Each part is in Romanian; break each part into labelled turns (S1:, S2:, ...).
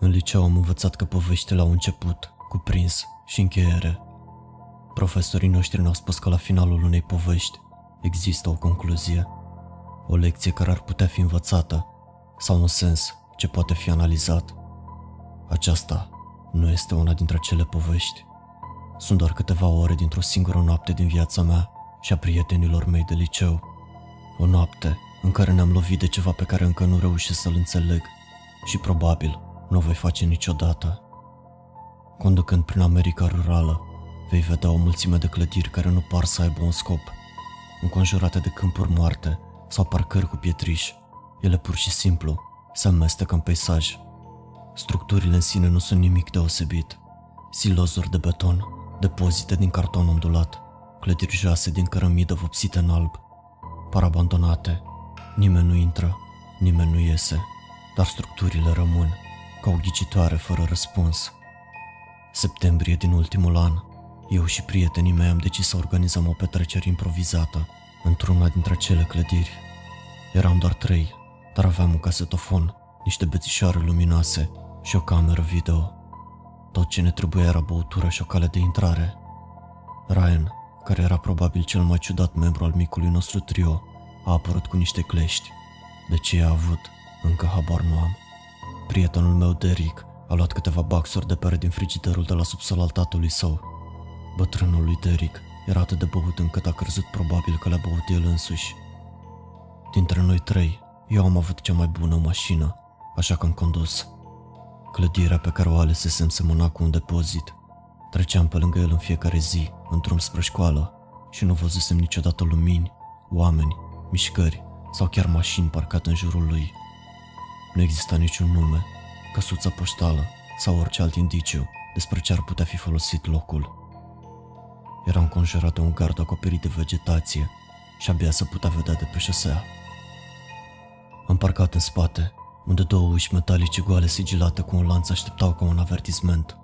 S1: În liceu am învățat că poveștile au început, cuprins și încheiere. Profesorii noștri ne-au spus că la finalul unei povești există o concluzie, o lecție care ar putea fi învățată sau un sens ce poate fi analizat. Aceasta nu este una dintre acele povești. Sunt doar câteva ore dintr-o singură noapte din viața mea și a prietenilor mei de liceu. O noapte în care ne-am lovit de ceva pe care încă nu reușesc să-l înțeleg și probabil nu o voi face niciodată. Conducând prin America rurală, vei vedea o mulțime de clădiri care nu par să aibă un scop, înconjurate de câmpuri moarte sau parcări cu pietriși. Ele pur și simplu se amestecă în peisaj. Structurile în sine nu sunt nimic deosebit. Silozuri de beton, depozite din carton ondulat, clădiri joase din cărămidă vopsite în alb, par abandonate. Nimeni nu intră, nimeni nu iese, dar structurile rămân ca o ghicitoare fără răspuns. Septembrie din ultimul an, eu și prietenii mei am decis să organizăm o petrecere improvizată într-una dintre acele clădiri. Eram doar trei, dar aveam un casetofon, niște bețișoare luminoase și o cameră video. Tot ce ne trebuia era băutură și o cale de intrare. Ryan, care era probabil cel mai ciudat membru al micului nostru trio, a apărut cu niște clești. De ce a avut, încă habar nu am. Prietenul meu, Derek, a luat câteva baxuri de pere din frigiderul de la subsol al tatălui său. Bătrânul lui Derek era atât de băut încât a crezut probabil că le-a băut el însuși. Dintre noi trei, eu am avut cea mai bună mașină, așa că am condus. Clădirea pe care o alesesem semăna cu un depozit. Treceam pe lângă el în fiecare zi, în drum spre școală, și nu văzusem niciodată lumini, oameni, mișcări sau chiar mașini parcate în jurul lui. Nu exista niciun nume, căsuță poștală sau orice alt indiciu despre ce ar putea fi folosit locul. Era înconjurat de un gard acoperit de vegetație și abia să putea vedea de pe șosea. Am parcat în spate, unde două uși metalice goale sigilate cu un lanț așteptau ca un avertisment.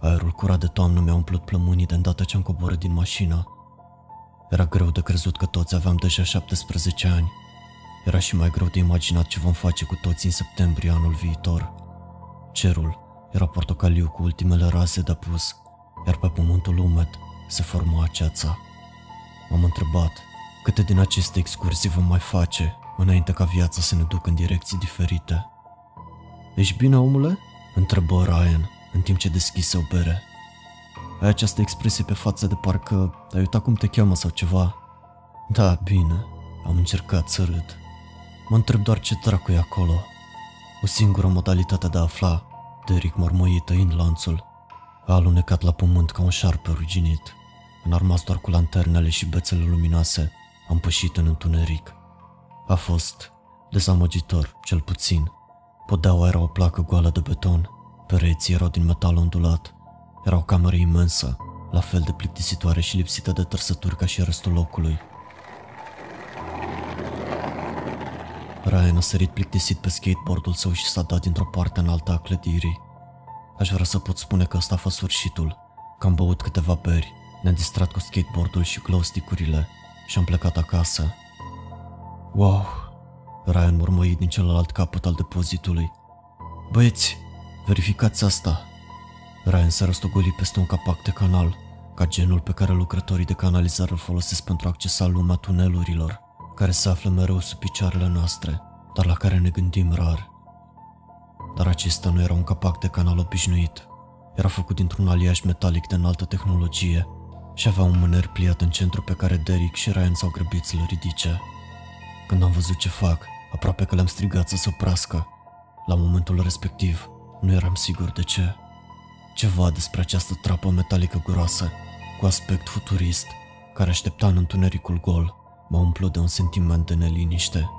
S1: Aerul curat de toamnă mi-a umplut plămânii de îndată ce am coborât din mașină. Era greu de crezut că toți aveam deja 17 ani era și mai greu de imaginat ce vom face cu toți în septembrie anul viitor. Cerul era portocaliu cu ultimele raze de pus, iar pe pământul umed se forma aceața. M-am întrebat câte din aceste excursii vom mai face înainte ca viața să ne ducă în direcții diferite. Ești bine, omule? întrebă Ryan în timp ce deschise o bere. Ai această expresie pe față de parcă ai uitat cum te cheamă sau ceva. Da, bine, am încercat să râd. Mă întreb doar ce dracu e acolo. O singură modalitate de a afla, Derek mormăie tăind lanțul. A alunecat la pământ ca un șarpe ruginit. Înarmat doar cu lanternele și bețele luminoase, am pășit în întuneric. A fost dezamăgitor, cel puțin. Podeaua era o placă goală de beton, pereții erau din metal ondulat. Era o cameră imensă, la fel de plictisitoare și lipsită de trăsături ca și restul locului. Ryan a sărit plictisit pe skateboardul său și s-a dat dintr-o parte în alta a clădirii. Aș vrea să pot spune că ăsta a fost sfârșitul, că am băut câteva beri, ne-am distrat cu skateboardul și glow stick-urile și am plecat acasă. Wow! Ryan murmăi din celălalt capăt al depozitului. Băieți, verificați asta! Ryan s-a răstogolit peste un capac de canal, ca genul pe care lucrătorii de canalizare îl folosesc pentru a accesa lumea tunelurilor care se află mereu sub picioarele noastre, dar la care ne gândim rar. Dar acesta nu era un capac de canal obișnuit. Era făcut dintr-un aliaj metalic de înaltă tehnologie și avea un mâner pliat în centru pe care Derek și Ryan s-au grăbit să-l ridice. Când am văzut ce fac, aproape că le-am strigat să se oprească. La momentul respectiv, nu eram sigur de ce. Ceva despre această trapă metalică groasă, cu aspect futurist, care aștepta în întunericul gol, Mă umplu de un sentiment de neliniște,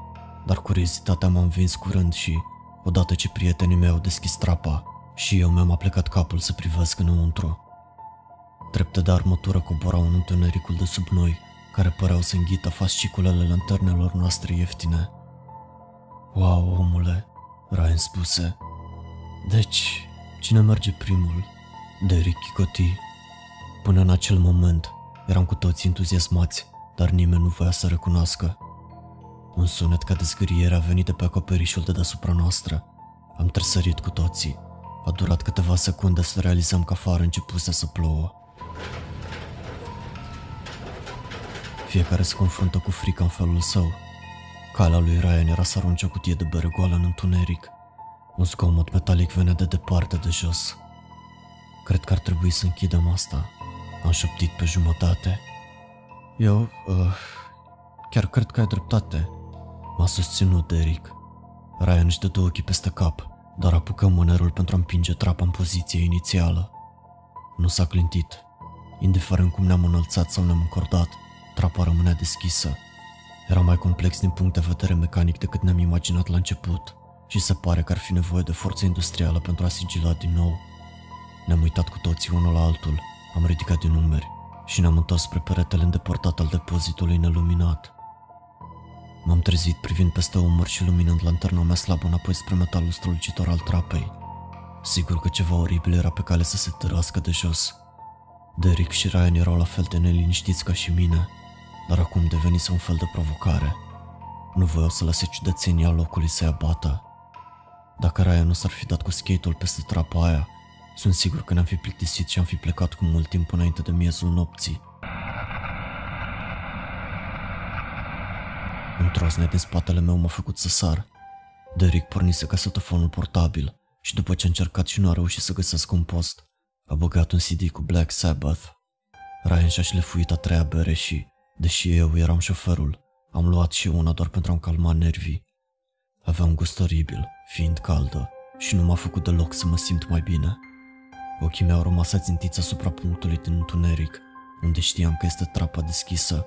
S1: dar curiozitatea m-a învins curând și, odată ce prietenii mei au deschis trapa, și eu mi-am aplecat capul să privesc înăuntru. Trepte de armătură coborau în întunericul de sub noi, care păreau să înghită fasciculele lanternelor noastre ieftine. Wow, omule, Ryan spuse. Deci, cine merge primul? Derek Chicoti. Până în acel moment, eram cu toți entuziasmați dar nimeni nu voia să recunoască. Un sunet ca de zgâriere a venit de pe acoperișul de deasupra noastră. Am tresărit cu toții. A durat câteva secunde să realizăm că afară începuse să plouă. Fiecare se confruntă cu frica în felul său. Calea lui Ryan era să arunce o cutie de bere goală în întuneric. Un zgomot metalic venea de departe de jos. Cred că ar trebui să închidem asta. Am șoptit pe jumătate. Eu, uh, chiar cred că ai dreptate. M-a susținut Derek. Ryan își dădu ochii peste cap, dar apucă mânerul pentru a împinge trapa în poziție inițială. Nu s-a clintit. Indiferent cum ne-am înălțat sau ne-am încordat, trapa rămânea deschisă. Era mai complex din punct de vedere mecanic decât ne-am imaginat la început și se pare că ar fi nevoie de forță industrială pentru a sigila din nou. Ne-am uitat cu toții unul la altul, am ridicat din numeri și ne-am întors spre peretele îndepărtat al depozitului neluminat. M-am trezit privind peste umăr și luminând lanterna mea slabă înapoi spre metalul strălucitor al trapei. Sigur că ceva oribil era pe cale să se târască de jos. Derek și Ryan erau la fel de neliniștiți ca și mine, dar acum devenise un fel de provocare. Nu voiau să lase ciudățenia locului să-i abată. Dacă Ryan nu s-ar fi dat cu skate-ul peste trapa aia, sunt sigur că ne-am fi plictisit și am fi plecat cu mult timp înainte de miezul nopții. Un trosnet din spatele meu m-a făcut să sar. Derek pornise casetofonul portabil și după ce a încercat și nu a reușit să găsească un post, a băgat un CD cu Black Sabbath. Ryan și-a șlefuit a treia bere și, deși eu eram șoferul, am luat și una doar pentru a-mi calma nervii. Avea un gust oribil, fiind caldă, și nu m-a făcut deloc să mă simt mai bine. Ochii mei au rămas ațintiți asupra punctului din întuneric, unde știam că este trapa deschisă.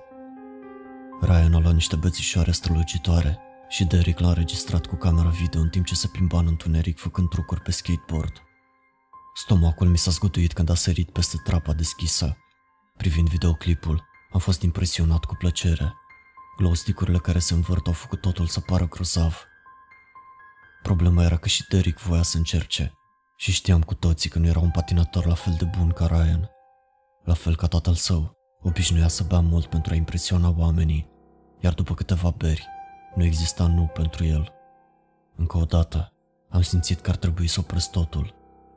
S1: Ryan a luat niște bețișoare strălucitoare și Derek l-a înregistrat cu camera video în timp ce se plimba în întuneric făcând trucuri pe skateboard. Stomacul mi s-a zguduit când a sărit peste trapa deschisă. Privind videoclipul, am fost impresionat cu plăcere. Glowstick-urile care se învârt au făcut totul să pară grozav. Problema era că și Derek voia să încerce și știam cu toții că nu era un patinator la fel de bun ca Ryan. La fel ca tatăl său, obișnuia să bea mult pentru a impresiona oamenii, iar după câteva beri, nu exista nu pentru el. Încă o dată, am simțit că ar trebui să opresc totul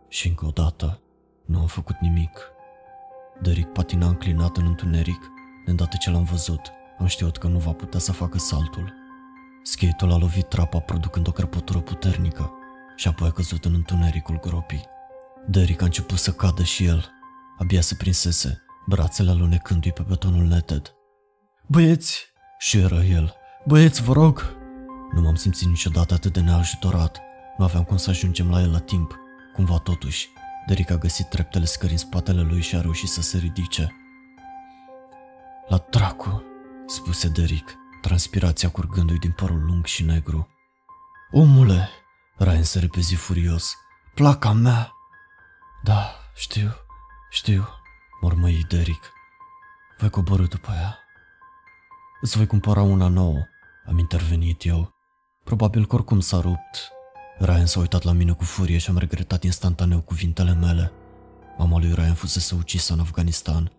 S1: și încă o dată, nu am făcut nimic. Derek patina înclinat în întuneric, de îndată ce l-am văzut, am știut că nu va putea să facă saltul. Skate-ul a lovit trapa producând o crăpătură puternică și apoi a căzut în întunericul gropii. Derek a început să cadă și el. Abia se prinsese, brațele alunecându-i pe betonul neted. Băieți, și era el, băieți, vă rog! Nu m-am simțit niciodată atât de neajutorat. Nu aveam cum să ajungem la el la timp. Cumva totuși, Derek a găsit treptele scări în spatele lui și a reușit să se ridice. La dracu, spuse Derek, transpirația curgându-i din părul lung și negru. Omule, Ryan se repezi furios. Placa mea! Da, știu, știu, mormăi Derek. Voi coborâ după ea. Îți voi cumpăra una nouă, am intervenit eu. Probabil că oricum s-a rupt. Ryan s-a uitat la mine cu furie și am regretat instantaneu cuvintele mele. Mama lui Ryan fusese ucisă în Afganistan,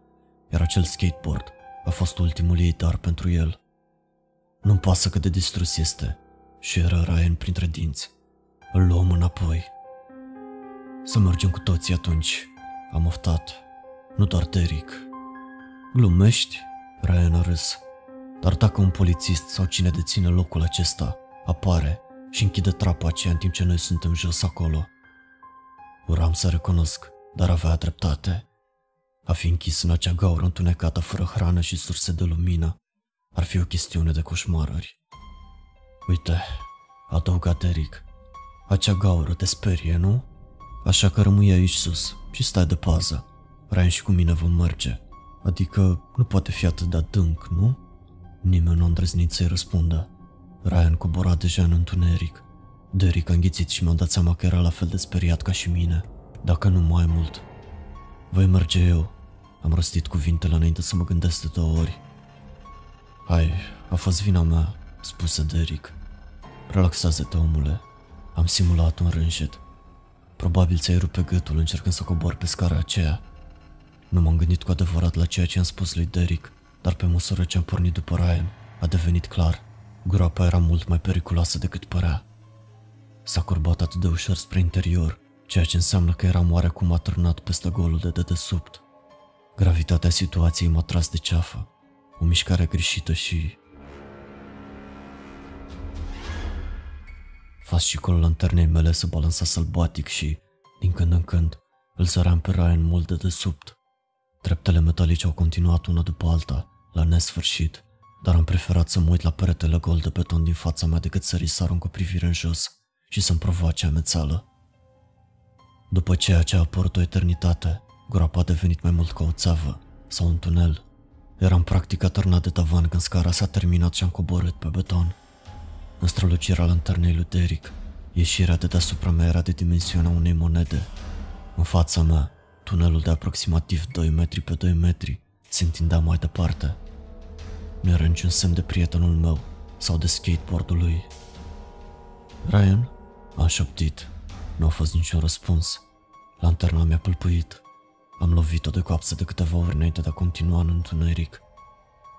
S1: iar acel skateboard a fost ultimul ei dar pentru el. Nu-mi pasă cât de distrus este, și era Ryan printre dinți. Îl luăm înapoi. Să mergem cu toții atunci, am oftat. Nu doar Derek. Glumești? Ryan a râs. Dar dacă un polițist sau cine deține locul acesta apare și închide trapa aceea în timp ce noi suntem jos acolo. Uram să recunosc, dar avea dreptate. A fi închis în acea gaură întunecată fără hrană și surse de lumină ar fi o chestiune de coșmarări. Uite, adăuga Derek, acea gaură te sperie, nu? Așa că rămâi aici sus și stai de pază. Ryan și cu mine vom merge. Adică nu poate fi atât de adânc, nu? Nimeni nu a îndrăznit să-i răspundă. Ryan cobora deja în întuneric. Derek a înghițit și mi-am dat seama că era la fel de speriat ca și mine, dacă nu mai mult. Voi merge eu. Am rostit cuvintele înainte să mă gândesc de două ori. Hai, a fost vina mea, spuse Derek. Relaxează-te, omule. Am simulat un rânjet. Probabil ți-ai rupe gâtul încercând să cobor pe scara aceea. Nu m-am gândit cu adevărat la ceea ce am spus lui Derek, dar pe măsură ce am pornit după Ryan, a devenit clar. Groapa era mult mai periculoasă decât părea. S-a curbat atât de ușor spre interior, ceea ce înseamnă că eram oarecum atârnat peste golul de dedesubt. Gravitatea situației m-a tras de ceafă, o mișcare greșită și... Fascicolul lanternei mele se balansa sălbatic și, din când în când, îl săream pe Ryan mult de desubt. Treptele metalice au continuat una după alta, la nesfârșit, dar am preferat să mă uit la peretele gol de beton din fața mea decât să risar cu privire în jos și să-mi provoace amețeală. După ceea ce a apărut o eternitate, groapa a devenit mai mult ca o țeavă sau un tunel. Eram practic atârnat de tavan când scara s-a terminat și am coborât pe beton. În strălucirea lanternei lui Derek, ieșirea de deasupra mea era de dimensiunea unei monede. În fața mea, tunelul de aproximativ 2 metri pe 2 metri se întindea mai departe. Nu era niciun semn de prietenul meu sau de skateboardul lui. Ryan? Am șoptit. Nu a fost niciun răspuns. Lanterna mi-a pâlpâit. Am lovit-o de coapsă de câteva ori înainte de a continua în întuneric.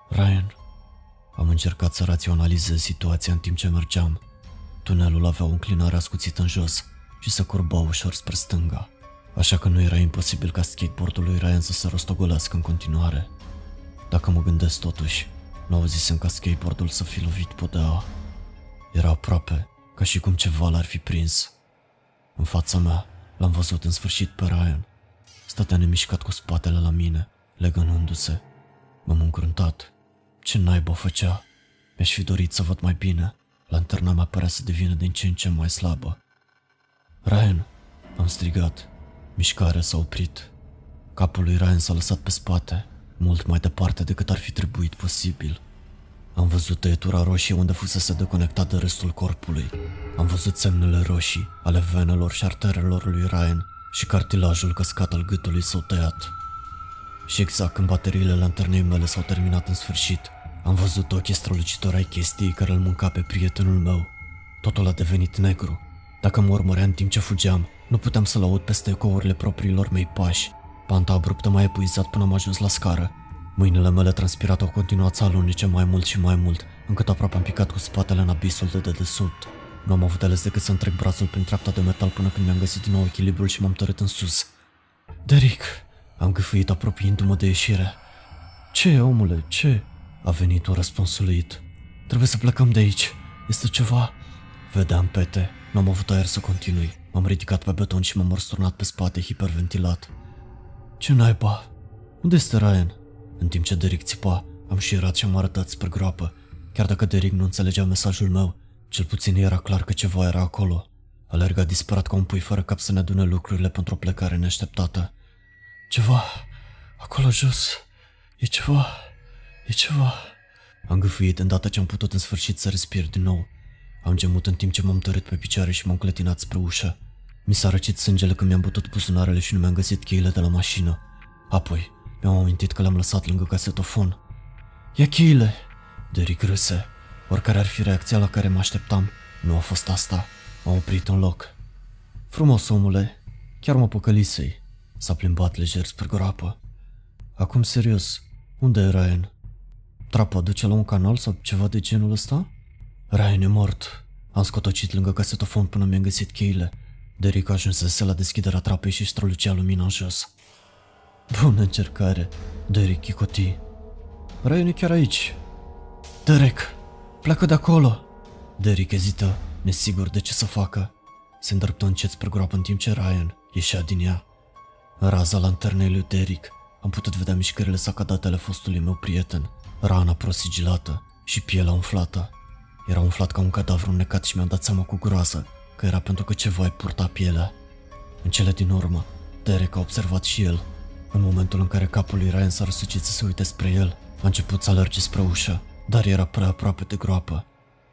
S1: Ryan? Am încercat să raționalizez situația în timp ce mergeam. Tunelul avea o înclinare ascuțită în jos și se curba ușor spre stânga, așa că nu era imposibil ca skateboardul lui Ryan să se rostogolească în continuare. Dacă mă gândesc totuși, nu auzisem ca skateboardul să fi lovit podea. Era aproape, ca și cum ceva l-ar fi prins. În fața mea, l-am văzut în sfârșit pe Ryan. Stătea nemișcat cu spatele la mine, legănându-se. M-am încruntat. Ce naiba făcea? Mi-aș fi dorit să văd mai bine. Lanterna mea părea să devină din ce în ce mai slabă. Ryan! Am strigat. Mișcarea s-a oprit. Capul lui Ryan s-a lăsat pe spate, mult mai departe decât ar fi trebuit posibil. Am văzut tăietura roșie unde fusese deconectat de restul corpului. Am văzut semnele roșii ale venelor și arterelor lui Ryan și cartilajul căscat al gâtului său tăiat. Și exact când bateriile lanternei mele s-au terminat în sfârșit, am văzut ochii strălucitori ai chestiei care îl mânca pe prietenul meu. Totul a devenit negru. Dacă mă urmărea în timp ce fugeam, nu puteam să-l aud peste ecourile propriilor mei pași. Panta abruptă m-a epuizat până am ajuns la scară. Mâinile mele transpirate au continuat să alunice mai mult și mai mult, încât aproape am picat cu spatele în abisul de dedesubt. Nu am avut ales decât să întrec brațul prin treapta de metal până când mi-am găsit din nou echilibrul și m-am tărât în sus. Derek! Am gâfâit apropiindu-mă de ieșire. Ce, omule, ce? A venit un răspuns sulit. Trebuie să plecăm de aici. Este ceva... Vedeam pete. Nu am avut aer să continui. M-am ridicat pe beton și m-am răsturnat pe spate, hiperventilat. Ce naiba? Unde este Ryan? În timp ce Derek țipa, am șirat și am arătat spre groapă. Chiar dacă Derek nu înțelegea mesajul meu, cel puțin era clar că ceva era acolo. Alerga disperat ca un pui fără cap să ne adune lucrurile pentru o plecare neașteptată. Ceva, acolo jos, e ceva, e ceva. Am gâfâit îndată ce am putut în sfârșit să respir din nou. Am gemut în timp ce m-am tărât pe picioare și m-am clătinat spre ușă. Mi s-a răcit sângele când mi-am bătut buzunarele și nu mi-am găsit cheile de la mașină. Apoi, mi-am amintit că le-am lăsat lângă casetofon. Ia cheile! Derek râse. Oricare ar fi reacția la care mă așteptam, nu a fost asta. M-am oprit în loc. Frumos, omule. Chiar mă păcălisei. S-a plimbat lejer spre groapă. Acum, serios, unde e Ryan? Trapa duce la un canal sau ceva de genul ăsta? Ryan e mort. Am scotocit lângă casetofon până mi-am găsit cheile. Derek ajunsese la deschiderea trapei și strălucea lumina în jos. Bună încercare, Derek chicoti. Ryan e chiar aici. Derek, pleacă de acolo. Derek ezită, nesigur de ce să facă. Se îndreptă încet spre groapă în timp ce Ryan ieșea din ea. În raza lanternei lui Derek am putut vedea mișcările sacadatele fostului meu prieten, rana prosigilată și pielea umflată. Era umflat ca un cadavru necat și mi-am dat seama cu groază că era pentru că ceva îi purta pielea. În cele din urmă, Derek a observat și el în momentul în care capul lui Ryan s-a răsucit să se uite spre el, a început să alerge spre ușă, dar era prea aproape de groapă.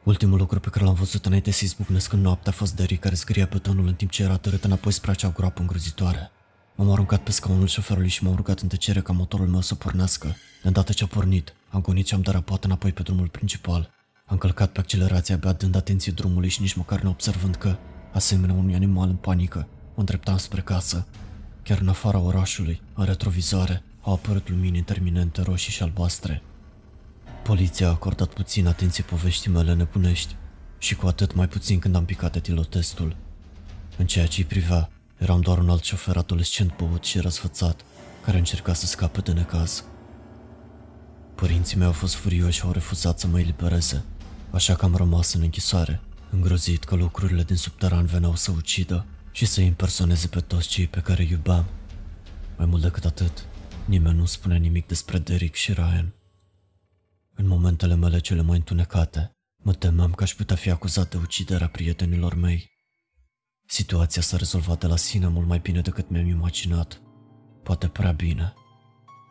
S1: Ultimul lucru pe care l-am văzut înainte să izbucnesc în noapte a fost Derry care scria pe tonul în timp ce era tărât înapoi spre acea groapă îngrozitoare. M-am aruncat pe scaunul șoferului și m-am rugat în tăcere ca motorul meu să pornească. De îndată ce a pornit, am gonit și am derapat înapoi pe drumul principal. Am călcat pe accelerație abia dând atenție drumului și nici măcar nu observând că, asemenea unui animal în panică, mă îndreptam spre casă. Chiar în afara orașului, în retrovizoare, au apărut lumini interminente roșii și albastre. Poliția a acordat puțin atenție poveștii mele nebunești. și cu atât mai puțin când am picat etilotestul. În ceea ce îi privea, eram doar un alt șofer adolescent băut și răsfățat, care încerca să scape de necaz. Părinții mei au fost furioși și au refuzat să mă elibereze, așa că am rămas în închisoare, îngrozit că lucrurile din subteran veneau să ucidă și să impersoneze pe toți cei pe care îi iubeam. Mai mult decât atât, nimeni nu spunea nimic despre Derek și Ryan. În momentele mele cele mai întunecate, mă temeam că aș putea fi acuzat de uciderea prietenilor mei. Situația s-a rezolvat de la sine mult mai bine decât mi-am imaginat. Poate prea bine.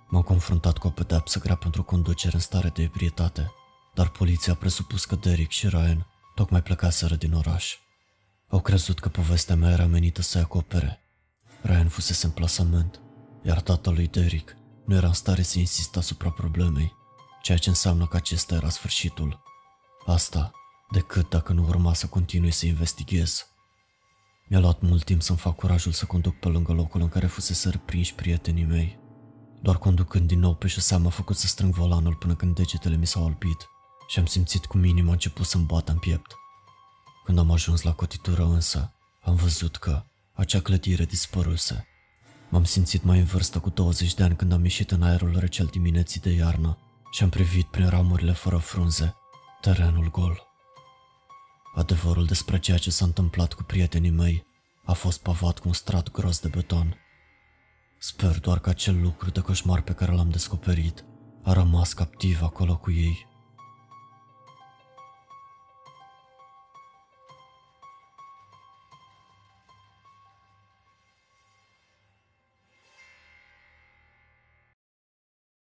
S1: M-am confruntat cu o pedepsă grea pentru conducere în stare de ebrietate, dar poliția a presupus că Derek și Ryan tocmai plecaseră din oraș. Au crezut că povestea mea era menită să-i acopere. Ryan fusese în plasament, iar tatălui Derek nu era în stare să insiste asupra problemei, ceea ce înseamnă că acesta era sfârșitul. Asta, decât dacă nu urma să continui să investighez. Mi-a luat mult timp să-mi fac curajul să conduc pe lângă locul în care fusese prinși prietenii mei. Doar conducând din nou pe șosea m-a făcut să strâng volanul până când degetele mi s-au albit și am simțit cum inima a început să-mi bată în piept. Când am ajuns la cotitură însă, am văzut că acea clădire dispăruse. M-am simțit mai în vârstă cu 20 de ani când am ieșit în aerul rece al dimineții de iarnă și am privit prin ramurile fără frunze, terenul gol. Adevărul despre ceea ce s-a întâmplat cu prietenii mei a fost pavat cu un strat gros de beton. Sper doar că acel lucru de coșmar pe care l-am descoperit a rămas captiv acolo cu ei.